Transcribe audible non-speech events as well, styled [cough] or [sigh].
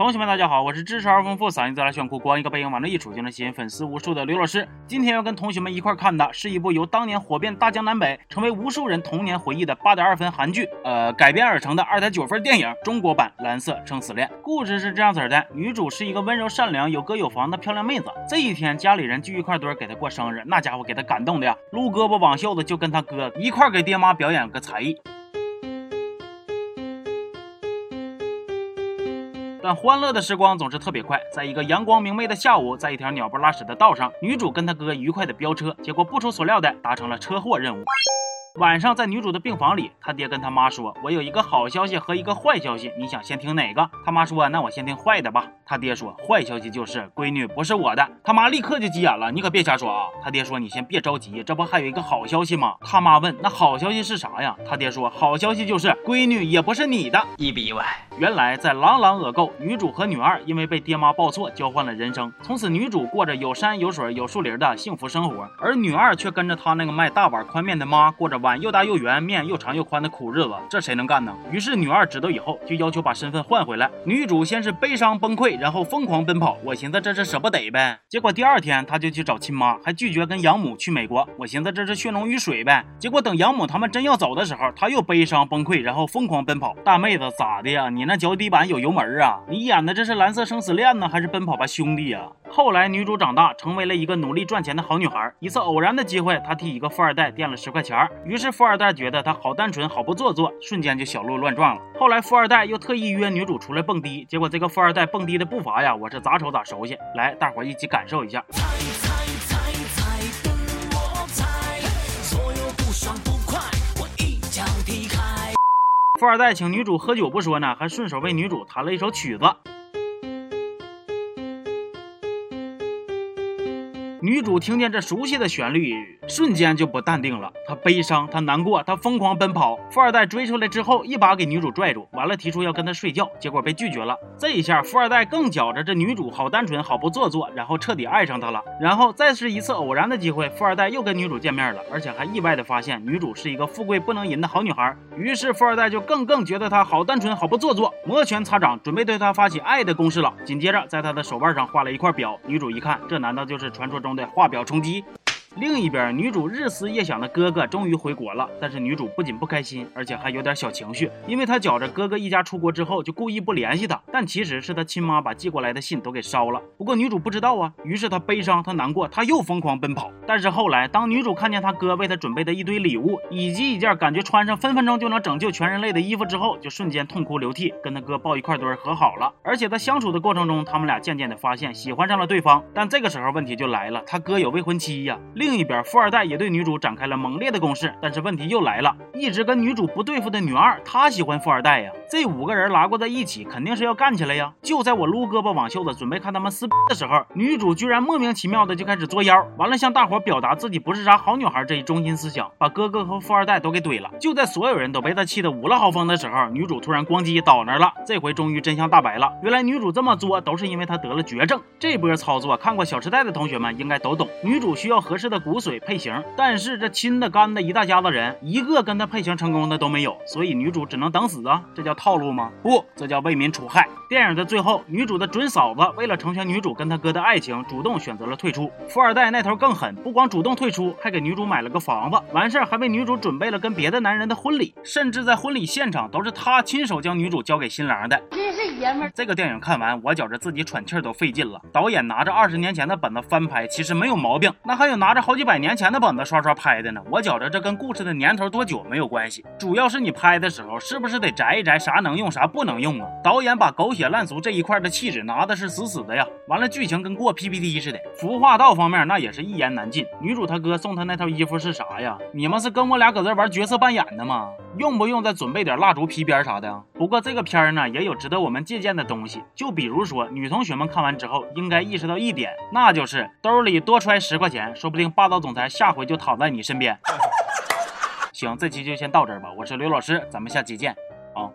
同学们，大家好，我是知识而丰富、嗓音自来炫酷、光一个背影往那一杵就能吸引粉丝无数的刘老师。今天要跟同学们一块看的是一部由当年火遍大江南北、成为无数人童年回忆的八点二分韩剧，呃，改编而成的二点九分电影中国版《蓝色生死恋》。故事是这样子的：女主是一个温柔善良、有哥有房的漂亮妹子。这一天，家里人聚一块堆给她过生日，那家伙给她感动的呀，撸胳膊挽袖子就跟她哥一块给爹妈表演个才艺。但欢乐的时光总是特别快，在一个阳光明媚的下午，在一条鸟不拉屎的道上，女主跟她哥愉快的飙车，结果不出所料的达成了车祸任务。晚上在女主的病房里，她爹跟她妈说：“我有一个好消息和一个坏消息，你想先听哪个？”她妈说：“那我先听坏的吧。”她爹说：“坏消息就是闺女不是我的。”她妈立刻就急眼了：“你可别瞎说啊！”她爹说：“你先别着急，这不还有一个好消息吗？”她妈问：“那好消息是啥呀？”她爹说：“好消息就是闺女也不是你的。”意不意外。原来在朗朗恶购，女主和女二因为被爹妈报错，交换了人生。从此女主过着有山有水有树林的幸福生活，而女二却跟着她那个卖大碗宽面的妈，过着碗又大又圆、面又长又宽的苦日子。这谁能干呢？于是女二知道以后，就要求把身份换回来。女主先是悲伤崩溃，然后疯狂奔跑。我寻思这是舍不得呗。结果第二天她就去找亲妈，还拒绝跟养母去美国。我寻思这是血浓于水呗。结果等养母他们真要走的时候，她又悲伤崩溃，然后疯狂奔跑。大妹子咋的呀？你那脚底板有油门啊？你演的这是蓝色生死恋呢，还是奔跑吧兄弟呀？后来女主长大，成为了一个努力赚钱的好女孩。一次偶然的机会，她替一个富二代垫了十块钱儿，于是富二代觉得她好单纯，好不做作，瞬间就小鹿乱撞了。后来富二代又特意约女主出来蹦迪，结果这个富二代蹦迪的步伐呀，我是咋瞅咋熟悉。来，大伙一起感受一下。富二代请女主喝酒不说呢，还顺手为女主弹了一首曲子。女主听见这熟悉的旋律，瞬间就不淡定了。她悲伤，她难过，她疯狂奔跑。富二代追出来之后，一把给女主拽住，完了提出要跟她睡觉，结果被拒绝了。这一下，富二代更觉着这女主好单纯，好不做作，然后彻底爱上她了。然后再是一次偶然的机会，富二代又跟女主见面了，而且还意外的发现女主是一个富贵不能淫的好女孩。于是富二代就更更觉得她好单纯，好不做作，摩拳擦掌，准备对她发起爱的攻势了。紧接着，在她的手腕上画了一块表，女主一看，这难道就是传说中？的画表冲击。另一边，女主日思夜想的哥哥终于回国了，但是女主不仅不开心，而且还有点小情绪，因为她觉着哥哥一家出国之后就故意不联系她，但其实是她亲妈把寄过来的信都给烧了。不过女主不知道啊，于是她悲伤，她难过，她又疯狂奔跑。但是后来，当女主看见她哥为她准备的一堆礼物，以及一件感觉穿上分分钟就能拯救全人类的衣服之后，就瞬间痛哭流涕，跟她哥抱一块堆和好了。而且在相处的过程中，他们俩渐渐的发现喜欢上了对方。但这个时候问题就来了，他哥有未婚妻呀。另一边，富二代也对女主展开了猛烈的攻势，但是问题又来了，一直跟女主不对付的女二，她喜欢富二代呀。这五个人拉过在一起，肯定是要干起来呀。就在我撸胳膊挽袖子，准备看他们撕 [laughs] 的时候，女主居然莫名其妙的就开始作妖，完了向大伙表达自己不是啥好女孩这一中心思想，把哥哥和富二代都给怼了。就在所有人都被她气得五了豪风的时候，女主突然咣叽倒那了。这回终于真相大白了，原来女主这么作都是因为她得了绝症。这波操作看过《小时代》的同学们应该都懂，女主需要合适的骨髓配型。但是这亲的干的一大家子人，一个跟她配型成功的都没有，所以女主只能等死啊！这叫套路吗？不，这叫为民除害。电影的最后，女主的准嫂子为了成全女主跟她哥的爱情，主动选择了退出。富二代那头更狠，不光主动退出，还给女主买了个房子，完事儿还为女主准备了跟别的男人的婚礼，甚至在婚礼现场都是他亲手将女主交给新郎的。爷们儿！这个电影看完，我觉着自己喘气儿都费劲了。导演拿着二十年前的本子翻拍，其实没有毛病。那还有拿着好几百年前的。本子刷刷拍的呢，我觉着这跟故事的年头多久没有关系，主要是你拍的时候是不是得摘一摘啥能用啥不能用啊？导演把狗血烂俗这一块的气质拿的是死死的呀，完了剧情跟过 PPT 似的，服化道方面那也是一言难尽。女主她哥送她那套衣服是啥呀？你们是跟我俩搁这玩角色扮演的吗？用不用再准备点蜡烛、皮鞭啥的？不过这个片儿呢也有值得我们借鉴的东西，就比如说女同学们看完之后应该意识到一点，那就是兜里多揣十块钱，说不定霸道总裁下。回就躺在你身边。[laughs] 行，这期就先到这儿吧。我是刘老师，咱们下期见啊。